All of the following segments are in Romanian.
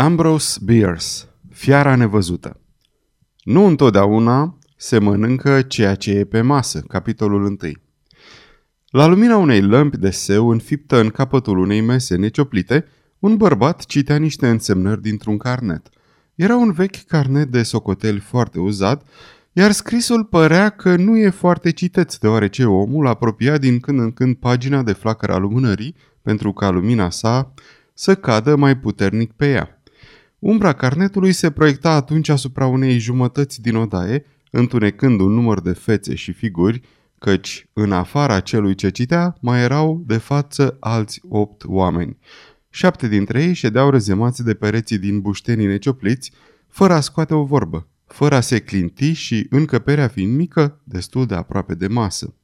Ambrose Bierce, Fiara nevăzută Nu întotdeauna se mănâncă ceea ce e pe masă, capitolul 1. La lumina unei lămpi de seu înfiptă în capătul unei mese necioplite, un bărbat citea niște însemnări dintr-un carnet. Era un vechi carnet de socoteli foarte uzat, iar scrisul părea că nu e foarte citeț, deoarece omul apropia din când în când pagina de flacăra lumânării pentru ca lumina sa să cadă mai puternic pe ea. Umbra carnetului se proiecta atunci asupra unei jumătăți din odaie, întunecând un număr de fețe și figuri, căci în afara celui ce citea mai erau de față alți opt oameni. Șapte dintre ei ședeau rezemați de pereții din buștenii neciopliți, fără a scoate o vorbă, fără a se clinti și, încăperea fiind mică, destul de aproape de masă.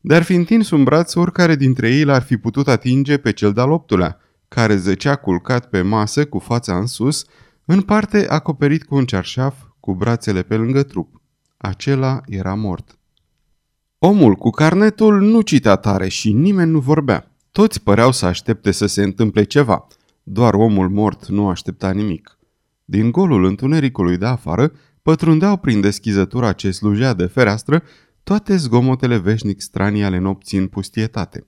Dar fiind întins un braț, oricare dintre ei l-ar fi putut atinge pe cel de-al optulea – care zăcea culcat pe masă cu fața în sus, în parte acoperit cu un cearșaf, cu brațele pe lângă trup. Acela era mort. Omul cu carnetul nu citea tare și nimeni nu vorbea. Toți păreau să aștepte să se întâmple ceva. Doar omul mort nu aștepta nimic. Din golul întunericului de afară pătrundeau prin deschizătura ce slujea de fereastră toate zgomotele veșnic stranii ale nopții în pustietate.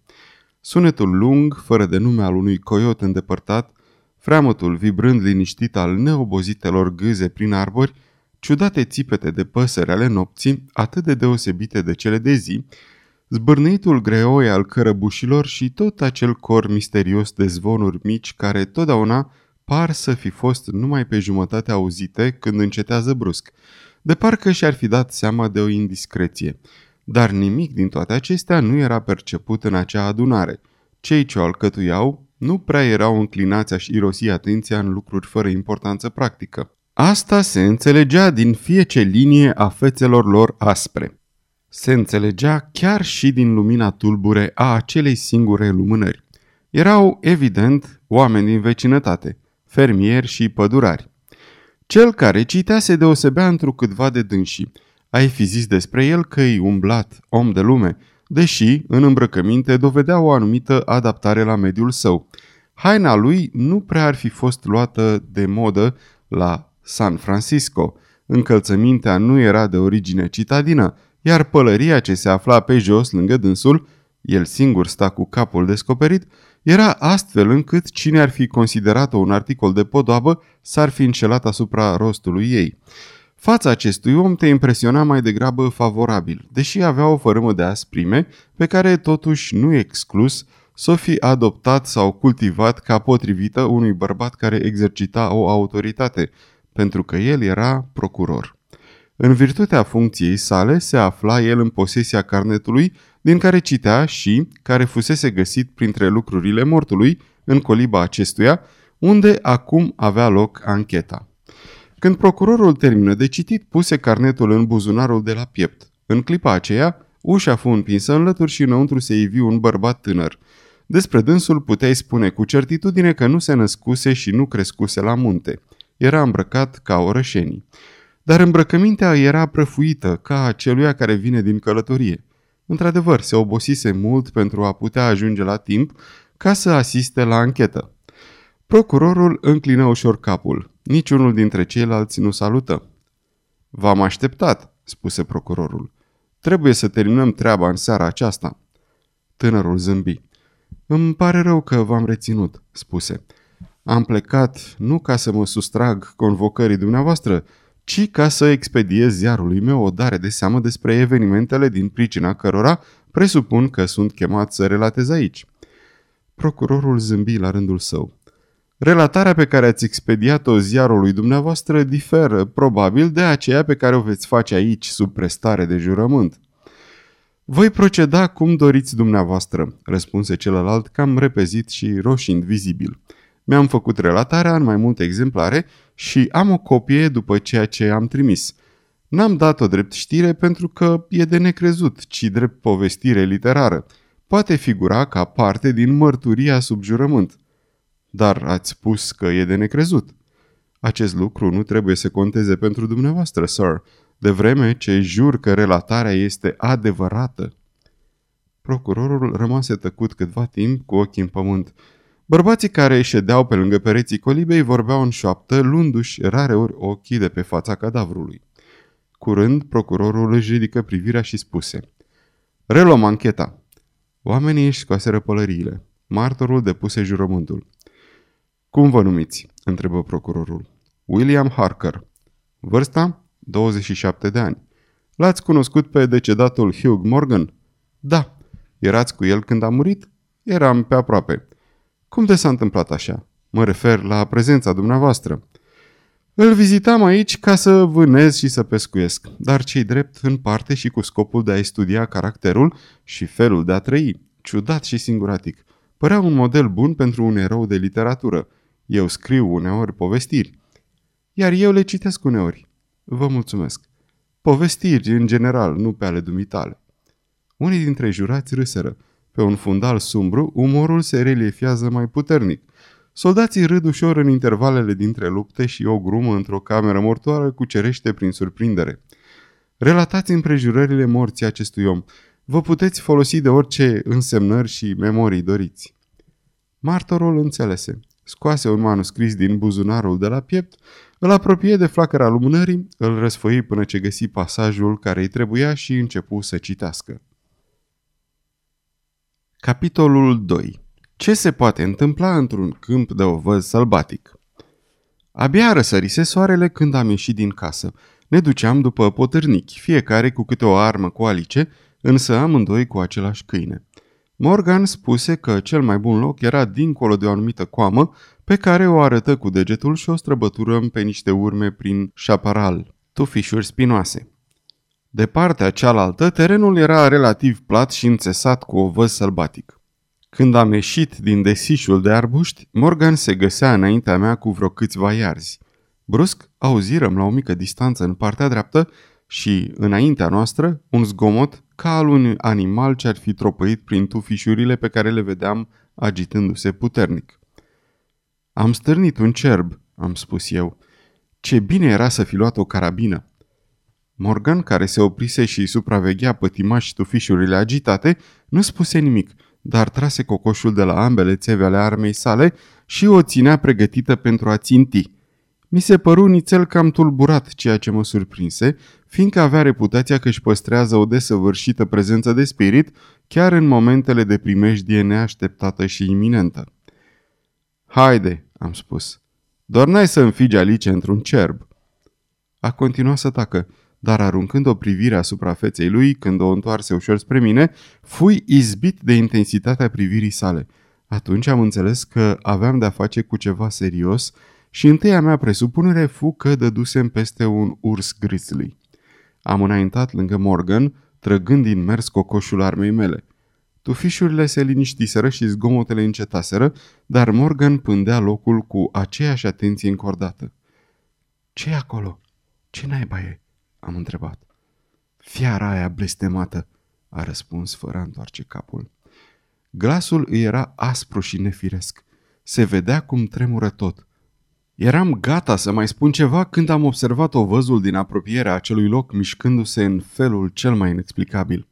Sunetul lung, fără de nume al unui coiot îndepărtat, freamătul vibrând liniștit al neobozitelor gâze prin arbori, ciudate țipete de păsări ale nopții, atât de deosebite de cele de zi, zbârnitul greoi al cărăbușilor și tot acel cor misterios de zvonuri mici care totdeauna par să fi fost numai pe jumătate auzite când încetează brusc, de parcă și-ar fi dat seama de o indiscreție – dar nimic din toate acestea nu era perceput în acea adunare. Cei ce o alcătuiau nu prea erau înclinați a-și irosi atenția în lucruri fără importanță practică. Asta se înțelegea din fiece linie a fețelor lor aspre. Se înțelegea chiar și din lumina tulbure a acelei singure lumânări. Erau, evident, oameni din vecinătate, fermieri și pădurari. Cel care citea se deosebea întrucâtva de dânsii – ai fi zis despre el că-i umblat, om de lume, deși, în îmbrăcăminte, dovedea o anumită adaptare la mediul său. Haina lui nu prea ar fi fost luată de modă la San Francisco. Încălțămintea nu era de origine citadină, iar pălăria ce se afla pe jos lângă dânsul, el singur sta cu capul descoperit, era astfel încât cine ar fi considerat-o un articol de podoabă s-ar fi înșelat asupra rostului ei. Fața acestui om te impresiona mai degrabă favorabil, deși avea o fărâmă de asprime pe care totuși nu exclus să fi adoptat sau cultivat ca potrivită unui bărbat care exercita o autoritate, pentru că el era procuror. În virtutea funcției sale se afla el în posesia carnetului din care citea și care fusese găsit printre lucrurile mortului în coliba acestuia, unde acum avea loc ancheta. Când procurorul termină de citit, puse carnetul în buzunarul de la piept. În clipa aceea, ușa fu împinsă în lături și înăuntru se ivi un bărbat tânăr. Despre dânsul puteai spune cu certitudine că nu se născuse și nu crescuse la munte. Era îmbrăcat ca orășenii. Dar îmbrăcămintea era prăfuită, ca aceluia care vine din călătorie. Într-adevăr, se obosise mult pentru a putea ajunge la timp ca să asiste la anchetă. Procurorul înclină ușor capul. Niciunul dintre ceilalți nu salută. V-am așteptat, spuse procurorul. Trebuie să terminăm treaba în seara aceasta. Tânărul zâmbi. Îmi pare rău că v-am reținut, spuse. Am plecat nu ca să mă sustrag convocării dumneavoastră, ci ca să expediez ziarului meu o dare de seamă despre evenimentele din pricina cărora presupun că sunt chemat să relatez aici. Procurorul zâmbi la rândul său. Relatarea pe care ați expediat-o ziarului dumneavoastră diferă, probabil, de aceea pe care o veți face aici, sub prestare de jurământ. Voi proceda cum doriți dumneavoastră, răspunse celălalt cam repezit și roșind vizibil. Mi-am făcut relatarea în mai multe exemplare și am o copie după ceea ce am trimis. N-am dat-o drept știre pentru că e de necrezut, ci drept povestire literară. Poate figura ca parte din mărturia sub jurământ. Dar ați spus că e de necrezut. Acest lucru nu trebuie să conteze pentru dumneavoastră, sir, de vreme ce jur că relatarea este adevărată. Procurorul rămase tăcut câtva timp cu ochii în pământ. Bărbații care ședeau pe lângă pereții colibei vorbeau în șoaptă, luându-și rareori ochii de pe fața cadavrului. Curând, procurorul își ridică privirea și spuse Reluăm ancheta. Oamenii își scoaseră pălăriile. Martorul depuse jurământul. Cum vă numiți?" întrebă procurorul. William Harker. Vârsta? 27 de ani. L-ați cunoscut pe decedatul Hugh Morgan? Da. Erați cu el când a murit? Eram pe aproape. Cum de s-a întâmplat așa? Mă refer la prezența dumneavoastră. Îl vizitam aici ca să vânez și să pescuiesc, dar cei drept în parte și cu scopul de a studia caracterul și felul de a trăi, ciudat și singuratic. Părea un model bun pentru un erou de literatură. Eu scriu uneori povestiri. Iar eu le citesc uneori. Vă mulțumesc. Povestiri, în general, nu pe ale dumitale. Unii dintre jurați râseră. Pe un fundal sumbru, umorul se reliefiază mai puternic. Soldații râd ușor în intervalele dintre lupte și o grumă într-o cameră mortoară cucerește prin surprindere. Relatați împrejurările morții acestui om. Vă puteți folosi de orice însemnări și memorii doriți. Martorul înțelese. Scoase un manuscris din buzunarul de la piept, îl apropie de flacăra lumânării, îl răsfăi până ce găsi pasajul care îi trebuia și începu să citească. Capitolul 2 Ce se poate întâmpla într-un câmp de ovăz sălbatic? Abia răsărise soarele când am ieșit din casă. Ne duceam după potârnichi, fiecare cu câte o armă cu alice, însă amândoi cu același câine. Morgan spuse că cel mai bun loc era dincolo de o anumită coamă, pe care o arătă cu degetul și o străbăturăm pe niște urme prin șaparal, tufișuri spinoase. De partea cealaltă, terenul era relativ plat și înțesat cu ovăz sălbatic. Când am ieșit din desișul de arbuști, Morgan se găsea înaintea mea cu vreo câțiva iarzi. Brusc, auzirăm la o mică distanță în partea dreaptă și, înaintea noastră, un zgomot ca al unui animal ce ar fi tropăit prin tufișurile pe care le vedeam agitându-se puternic. Am stârnit un cerb, am spus eu. Ce bine era să fi luat o carabină. Morgan, care se oprise și supraveghea pătimași tufișurile agitate, nu spuse nimic, dar trase cocoșul de la ambele țeve ale armei sale și o ținea pregătită pentru a ținti. Mi se păru nițel cam tulburat, ceea ce mă surprinse, fiindcă avea reputația că își păstrează o desăvârșită prezență de spirit chiar în momentele de primejdie neașteptată și iminentă. Haide, am spus, doar n-ai să înfigi Alice într-un cerb. A continuat să tacă, dar aruncând o privire asupra feței lui, când o întoarse ușor spre mine, fui izbit de intensitatea privirii sale. Atunci am înțeles că aveam de-a face cu ceva serios și întâia mea presupunere fu că dădusem peste un urs grizzly. Am înaintat lângă Morgan, trăgând din mers cocoșul armei mele. Tufișurile se liniștiseră și zgomotele încetaseră, dar Morgan pândea locul cu aceeași atenție încordată. ce acolo? Ce naiba e?" am întrebat. Fiara aia blestemată, a răspuns fără a întoarce capul. Glasul îi era aspru și nefiresc. Se vedea cum tremură tot. Eram gata să mai spun ceva când am observat o văzul din apropierea acelui loc mișcându-se în felul cel mai inexplicabil.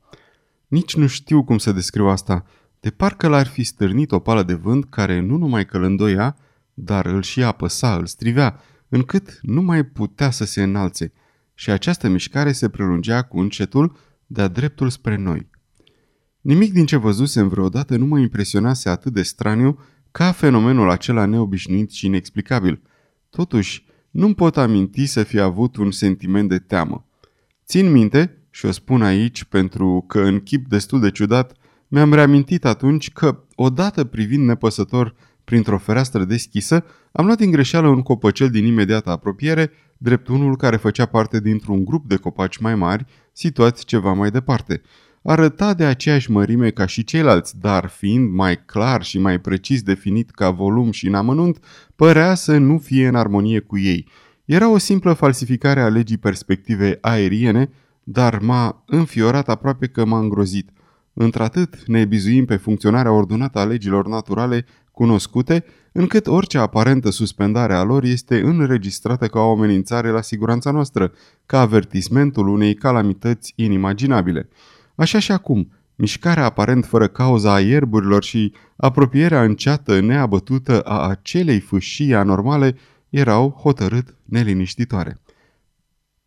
Nici nu știu cum să descriu asta, de parcă l-ar fi stârnit o pală de vânt care nu numai că îl îndoia, dar îl și apăsa, îl strivea, încât nu mai putea să se înalțe și această mișcare se prelungea cu încetul de-a dreptul spre noi. Nimic din ce văzusem vreodată nu mă impresionase atât de straniu ca fenomenul acela neobișnuit și inexplicabil – Totuși, nu-mi pot aminti să fi avut un sentiment de teamă. Țin minte, și o spun aici pentru că în chip destul de ciudat, mi-am reamintit atunci că, odată privind nepăsător printr-o fereastră deschisă, am luat în greșeală un copăcel din imediată apropiere, drept unul care făcea parte dintr-un grup de copaci mai mari, situați ceva mai departe – arăta de aceeași mărime ca și ceilalți, dar fiind mai clar și mai precis definit ca volum și în amănunt, părea să nu fie în armonie cu ei. Era o simplă falsificare a legii perspective aeriene, dar m-a înfiorat aproape că m-a îngrozit. Într-atât ne bizuim pe funcționarea ordonată a legilor naturale cunoscute, încât orice aparentă suspendare a lor este înregistrată ca o amenințare la siguranța noastră, ca avertismentul unei calamități inimaginabile. Așa și acum, mișcarea aparent fără cauza a ierburilor și apropierea înceată, neabătută a acelei fâșii anormale erau hotărât neliniștitoare.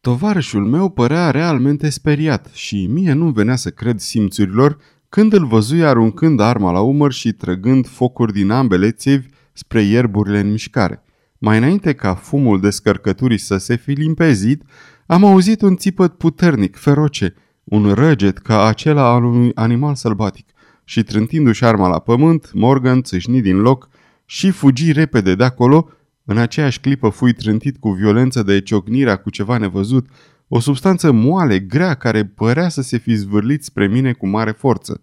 Tovarășul meu părea realmente speriat și mie nu venea să cred simțurilor când îl văzui aruncând arma la umăr și trăgând focuri din ambele țevi spre ierburile în mișcare. Mai înainte ca fumul descărcăturii să se fi limpezit, am auzit un țipăt puternic, feroce, un răget ca acela al unui animal sălbatic. Și trântindu-și arma la pământ, Morgan țâșni din loc și fugi repede de acolo, în aceeași clipă fui trântit cu violență de ciocnirea cu ceva nevăzut, o substanță moale, grea, care părea să se fi zvârlit spre mine cu mare forță.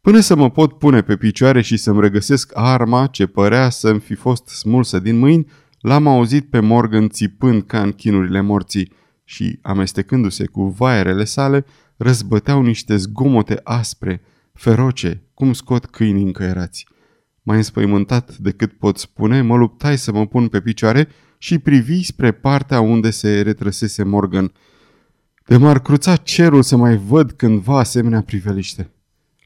Până să mă pot pune pe picioare și să-mi regăsesc arma ce părea să-mi fi fost smulsă din mâini, l-am auzit pe Morgan țipând ca în chinurile morții și, amestecându-se cu vaierele sale, răzbăteau niște zgomote aspre, feroce, cum scot câinii încăierați. Mai înspăimântat decât pot spune, mă luptai să mă pun pe picioare și privi spre partea unde se retrăsese Morgan. De m-ar cruța cerul să mai văd cândva asemenea priveliște.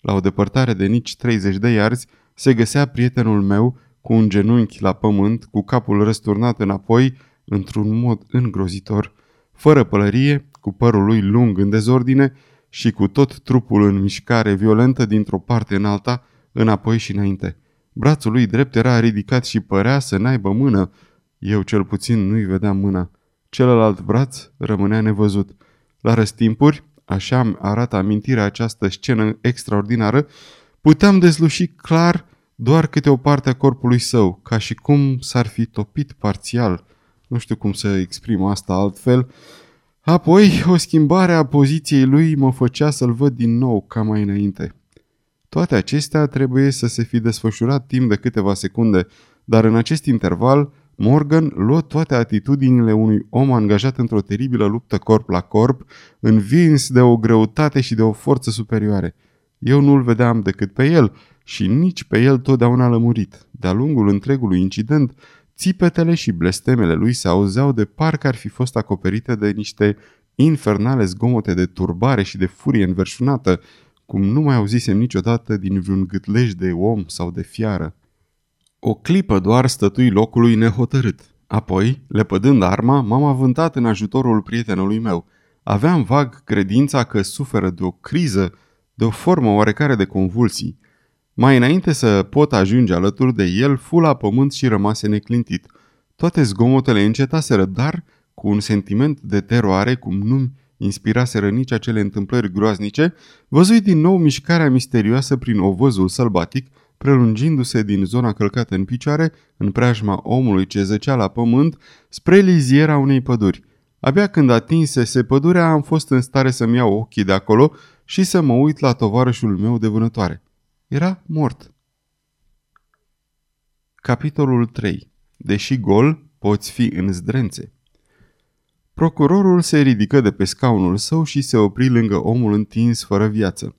La o depărtare de nici 30 de iarzi se găsea prietenul meu cu un genunchi la pământ, cu capul răsturnat înapoi, într-un mod îngrozitor, fără pălărie, cu părul lui lung în dezordine și cu tot trupul în mișcare violentă dintr-o parte în alta, înapoi și înainte. Brațul lui drept era ridicat și părea să n-aibă mână. Eu cel puțin nu-i vedeam mâna. Celălalt braț rămânea nevăzut. La răstimpuri, așa arată amintirea această scenă extraordinară, puteam dezluși clar doar câte o parte a corpului său, ca și cum s-ar fi topit parțial. Nu știu cum să exprim asta altfel. Apoi, o schimbare a poziției lui mă făcea să-l văd din nou ca mai înainte. Toate acestea trebuie să se fi desfășurat timp de câteva secunde, dar în acest interval Morgan luă toate atitudinile unui om angajat într-o teribilă luptă corp la corp, învins de o greutate și de o forță superioare. Eu nu-l vedeam decât pe el și nici pe el totdeauna lămurit. De-a lungul întregului incident, țipetele și blestemele lui se auzeau de parcă ar fi fost acoperite de niște infernale zgomote de turbare și de furie înverșunată, cum nu mai auzisem niciodată din vreun gâtlej de om sau de fiară. O clipă doar stătui locului nehotărât. Apoi, lepădând arma, m-am avântat în ajutorul prietenului meu. Aveam vag credința că suferă de o criză, de o formă oarecare de convulsii. Mai înainte să pot ajunge alături de el, fu la pământ și rămase neclintit. Toate zgomotele încetaseră, dar cu un sentiment de teroare, cum nu inspiraseră nici acele întâmplări groaznice, văzui din nou mișcarea misterioasă prin ovăzul sălbatic, prelungindu-se din zona călcată în picioare, în preajma omului ce zăcea la pământ, spre liziera unei păduri. Abia când atinsese pădurea, am fost în stare să-mi iau ochii de acolo și să mă uit la tovarășul meu de vânătoare. Era mort. Capitolul 3. Deși gol, poți fi în zdrențe. Procurorul se ridică de pe scaunul său și se opri lângă omul întins fără viață.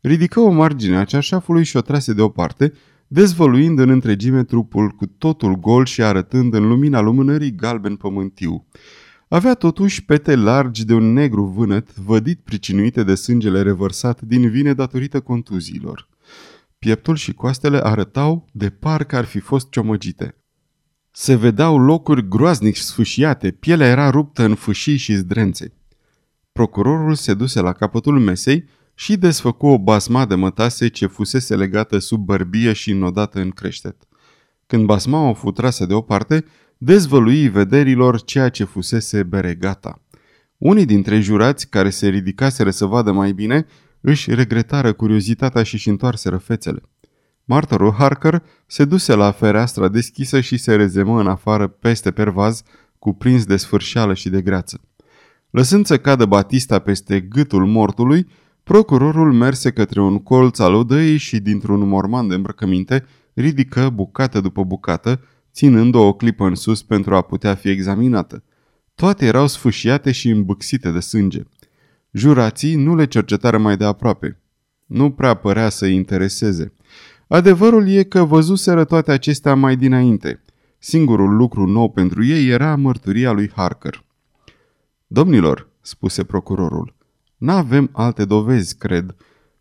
Ridică o margine a ceașafului și o trase deoparte, dezvăluind în întregime trupul cu totul gol și arătând în lumina lumânării galben pământiu. Avea totuși pete largi de un negru vânăt, vădit pricinuite de sângele revărsat din vine datorită contuziilor. Pieptul și coastele arătau de parcă ar fi fost ciomăgite. Se vedeau locuri groaznic sfâșiate, pielea era ruptă în fâșii și zdrențe. Procurorul se duse la capătul mesei și desfăcu o basma de mătase ce fusese legată sub bărbie și înodată în creștet. Când basma o fu trasă deoparte, dezvălui vederilor ceea ce fusese beregata. Unii dintre jurați, care se ridicaseră să vadă mai bine, își regretară curiozitatea și își întoarseră fețele. Martorul Harker se duse la fereastra deschisă și se rezemă în afară peste pervaz, cuprins de sfârșeală și de greață. Lăsând să cadă Batista peste gâtul mortului, procurorul merse către un colț al odăii și dintr-un morman de îmbrăcăminte ridică bucată după bucată, ținând-o o clipă în sus pentru a putea fi examinată. Toate erau sfâșiate și îmbâxite de sânge. Jurații nu le cercetară mai de aproape. Nu prea părea să-i intereseze. Adevărul e că văzuseră toate acestea mai dinainte. Singurul lucru nou pentru ei era mărturia lui Harker. Domnilor, spuse procurorul, n-avem alte dovezi, cred.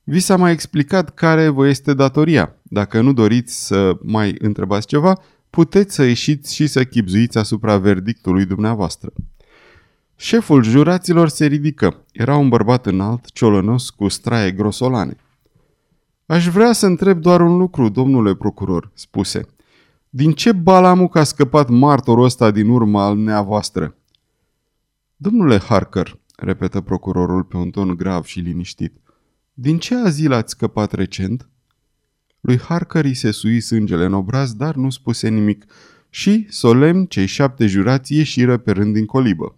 Vi s-a mai explicat care vă este datoria. Dacă nu doriți să mai întrebați ceva, puteți să ieșiți și să chipzuiți asupra verdictului dumneavoastră. Șeful juraților se ridică. Era un bărbat înalt, ciolănos, cu straie grosolane. Aș vrea să întreb doar un lucru, domnule procuror, spuse. Din ce balamuc a scăpat martorul ăsta din urma al neavoastră? Domnule Harker, repetă procurorul pe un ton grav și liniștit, din ce azil ați scăpat recent? Lui Harker îi se sui sângele în obraz, dar nu spuse nimic și, solemn, cei șapte jurați ieșiră pe rând din colibă.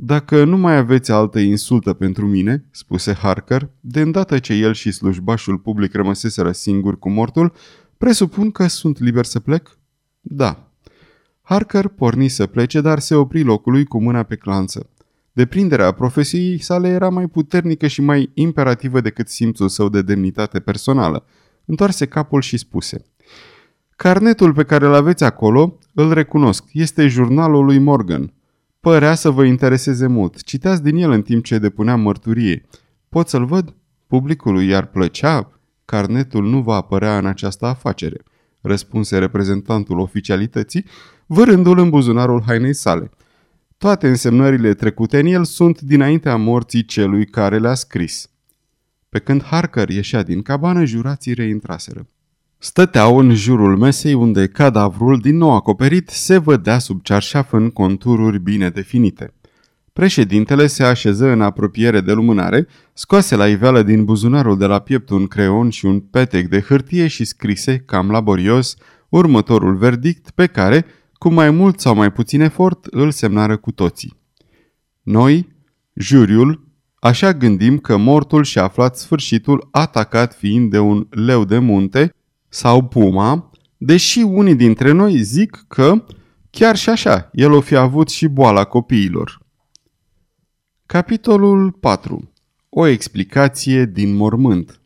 Dacă nu mai aveți altă insultă pentru mine, spuse Harker, de îndată ce el și slujbașul public rămăseseră singuri cu mortul, presupun că sunt liber să plec? Da. Harker porni să plece, dar se opri locului cu mâna pe clanță. Deprinderea profesiei sale era mai puternică și mai imperativă decât simțul său de demnitate personală. Întoarse capul și spuse Carnetul pe care îl aveți acolo, îl recunosc, este jurnalul lui Morgan. Părea să vă intereseze mult. Citeați din el în timp ce depuneam mărturie. Pot să-l văd? Publicului i-ar plăcea? Carnetul nu va apărea în această afacere, răspunse reprezentantul oficialității, vărându-l în buzunarul hainei sale. Toate însemnările trecute în el sunt dinaintea morții celui care le-a scris. Pe când Harker ieșea din cabană, jurații reintraseră. Stăteau în jurul mesei unde cadavrul, din nou acoperit, se vădea sub cearșaf în contururi bine definite. Președintele se așeză în apropiere de lumânare, scoase la iveală din buzunarul de la piept un creon și un petec de hârtie și scrise, cam laborios, următorul verdict pe care, cu mai mult sau mai puțin efort, îl semnară cu toții. Noi, juriul, așa gândim că mortul și-a aflat sfârșitul atacat fiind de un leu de munte sau puma, deși unii dintre noi zic că, chiar și așa, el o fi avut și boala copiilor. Capitolul 4. O explicație din mormânt.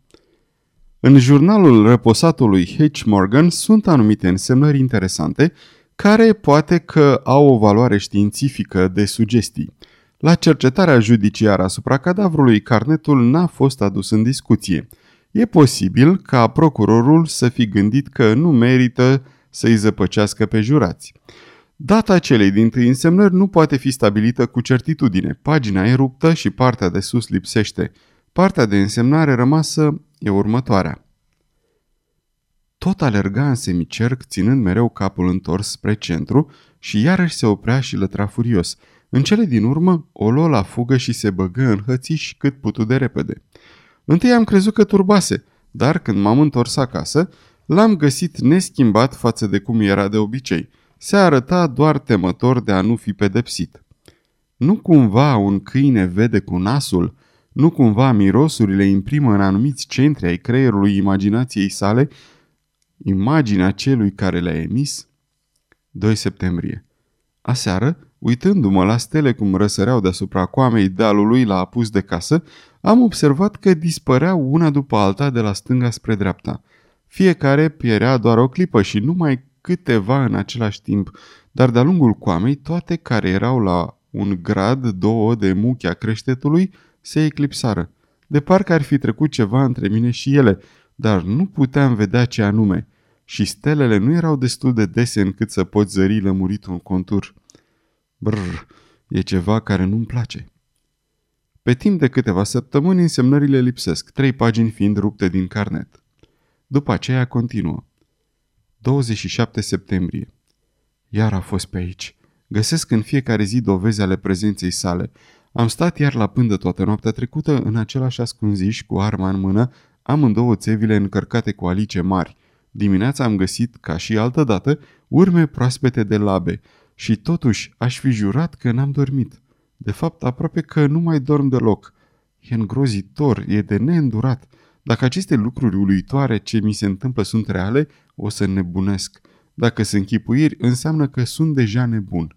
În jurnalul reposatului H. Morgan sunt anumite însemnări interesante care poate că au o valoare științifică de sugestii. La cercetarea judiciară asupra cadavrului, carnetul n-a fost adus în discuție. E posibil ca procurorul să fi gândit că nu merită să-i zăpăcească pe jurați. Data celei din tâi însemnări nu poate fi stabilită cu certitudine. Pagina e ruptă și partea de sus lipsește. Partea de însemnare rămasă e următoarea. Tot alerga în semicerc, ținând mereu capul întors spre centru și iarăși se oprea și lătra furios. În cele din urmă, o luă la fugă și se băgă în hățiș cât putu de repede. Întâi am crezut că turbase, dar când m-am întors acasă, l-am găsit neschimbat față de cum era de obicei. Se arăta doar temător de a nu fi pedepsit. Nu cumva un câine vede cu nasul? Nu cumva mirosurile imprimă în anumiți centri ai creierului imaginației sale imaginea celui care le-a emis? 2 septembrie. Aseară, uitându-mă la stele cum răsăreau deasupra coamei dealului la apus de casă, am observat că dispăreau una după alta de la stânga spre dreapta. Fiecare pierea doar o clipă și numai câteva în același timp, dar de-a lungul coamei, toate care erau la un grad, două de muchea creștetului, se eclipsară. De parcă ar fi trecut ceva între mine și ele, dar nu puteam vedea ce anume și stelele nu erau destul de dese încât să poți zări lămurit un contur. Brr, e ceva care nu-mi place. Pe timp de câteva săptămâni însemnările lipsesc, trei pagini fiind rupte din carnet. După aceea continuă. 27 septembrie. Iar a fost pe aici. Găsesc în fiecare zi dovezi ale prezenței sale. Am stat iar la pândă toată noaptea trecută în același ascunziș cu arma în mână, amândouă țevile încărcate cu alice mari. Dimineața am găsit, ca și altă dată, urme proaspete de labe și totuși aș fi jurat că n-am dormit. De fapt, aproape că nu mai dorm deloc. E îngrozitor, e de neîndurat. Dacă aceste lucruri uluitoare ce mi se întâmplă sunt reale, o să nebunesc. Dacă sunt chipuiri, înseamnă că sunt deja nebun.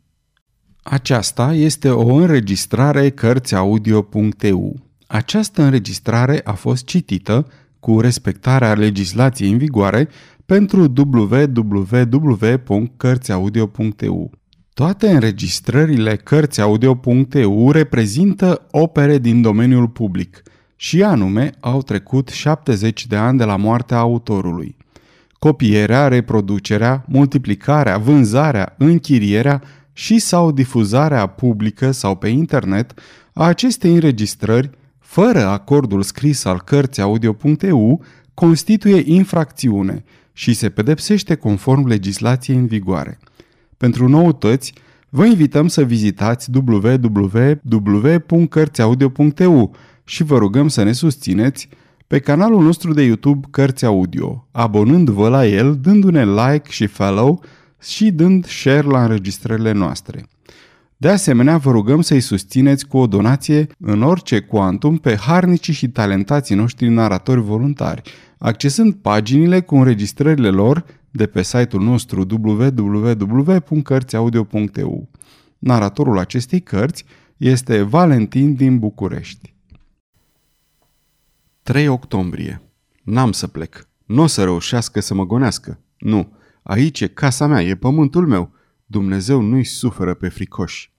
Aceasta este o înregistrare Cărțiaudio.eu. Această înregistrare a fost citită cu respectarea legislației în vigoare pentru www.cărțiaudio.eu. Toate înregistrările Cărțiaudio.eu reprezintă opere din domeniul public. și anume au trecut 70 de ani de la moartea autorului. Copierea, reproducerea, multiplicarea, vânzarea, închirierea și sau difuzarea publică sau pe internet a acestei înregistrări, fără acordul scris al cărții audio.eu, constituie infracțiune și se pedepsește conform legislației în vigoare. Pentru noutăți, vă invităm să vizitați www.cărțiaudio.eu și vă rugăm să ne susțineți pe canalul nostru de YouTube Cărți Audio, abonându-vă la el, dându-ne like și follow și dând share la înregistrările noastre. De asemenea, vă rugăm să-i susțineți cu o donație în orice cuantum pe harnicii și talentații noștri naratori voluntari, accesând paginile cu înregistrările lor de pe site-ul nostru www.cărțiaudio.eu. Naratorul acestei cărți este Valentin din București. 3 octombrie. N-am să plec. Nu o să reușească să mă gonească. Nu. Aici e casa mea, e pământul meu. Dumnezeu nu-i suferă pe fricoși.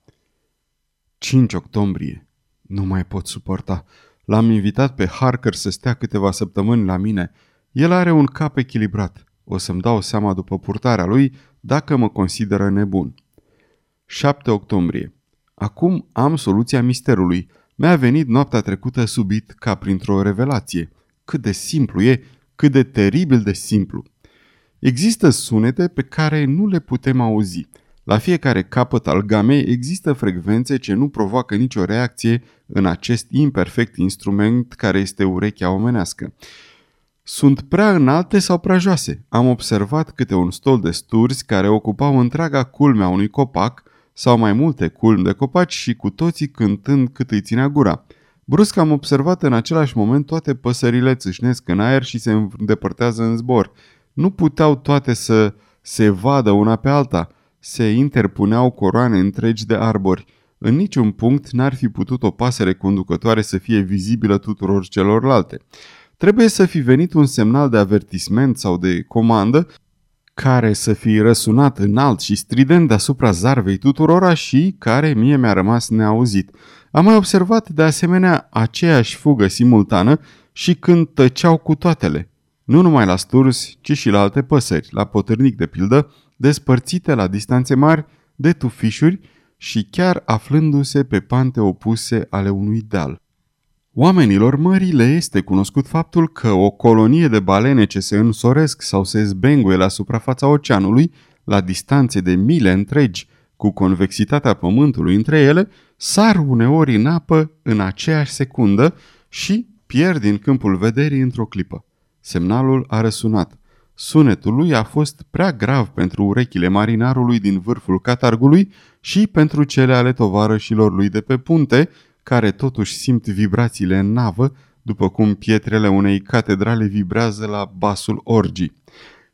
5 octombrie. Nu mai pot suporta. L-am invitat pe Harker să stea câteva săptămâni la mine. El are un cap echilibrat. O să-mi dau seama după purtarea lui dacă mă consideră nebun. 7 octombrie. Acum am soluția misterului. Mi-a venit noaptea trecută subit ca printr-o revelație. Cât de simplu e, cât de teribil de simplu. Există sunete pe care nu le putem auzi. La fiecare capăt al gamei există frecvențe ce nu provoacă nicio reacție în acest imperfect instrument care este urechea omenească. Sunt prea înalte sau prea joase. Am observat câte un stol de sturzi care ocupau întreaga culme a unui copac sau mai multe culmi de copaci și cu toții cântând cât îi ținea gura. Brusc am observat în același moment toate păsările țâșnesc în aer și se îndepărtează în zbor. Nu puteau toate să se vadă una pe alta. Se interpuneau coroane întregi de arbori. În niciun punct n-ar fi putut o pasăre conducătoare să fie vizibilă tuturor celorlalte. Trebuie să fi venit un semnal de avertisment sau de comandă care să fi răsunat înalt și strident deasupra zarvei tuturora și care mie mi-a rămas neauzit. Am mai observat de asemenea aceeași fugă simultană și când tăceau cu toatele. Nu numai la sturs, ci și la alte păsări, la potârnic de pildă, despărțite la distanțe mari de tufișuri și chiar aflându-se pe pante opuse ale unui deal. Oamenilor mării le este cunoscut faptul că o colonie de balene ce se însoresc sau se zbenguie la suprafața oceanului, la distanțe de mile întregi, cu convexitatea pământului între ele, sar uneori în apă în aceeași secundă și pierd din câmpul vederii într-o clipă. Semnalul a răsunat. Sunetul lui a fost prea grav pentru urechile marinarului din vârful catargului și pentru cele ale tovarășilor lui de pe punte, care totuși simt vibrațiile în navă, după cum pietrele unei catedrale vibrează la basul orgii.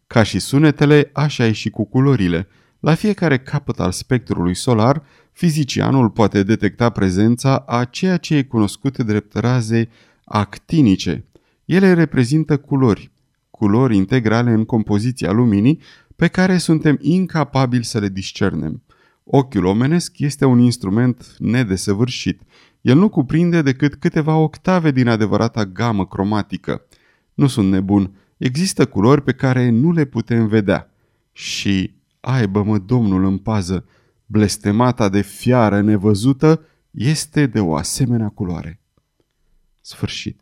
Ca și sunetele, așa e și cu culorile. La fiecare capăt al spectrului solar, fizicianul poate detecta prezența a ceea ce e cunoscut drept raze actinice. Ele reprezintă culori, culori integrale în compoziția luminii, pe care suntem incapabili să le discernem. Ochiul omenesc este un instrument nedesăvârșit. El nu cuprinde decât câteva octave din adevărata gamă cromatică. Nu sunt nebun. Există culori pe care nu le putem vedea. Și, aibă-mă Domnul în pază, blestemata de fiară nevăzută este de o asemenea culoare. Sfârșit.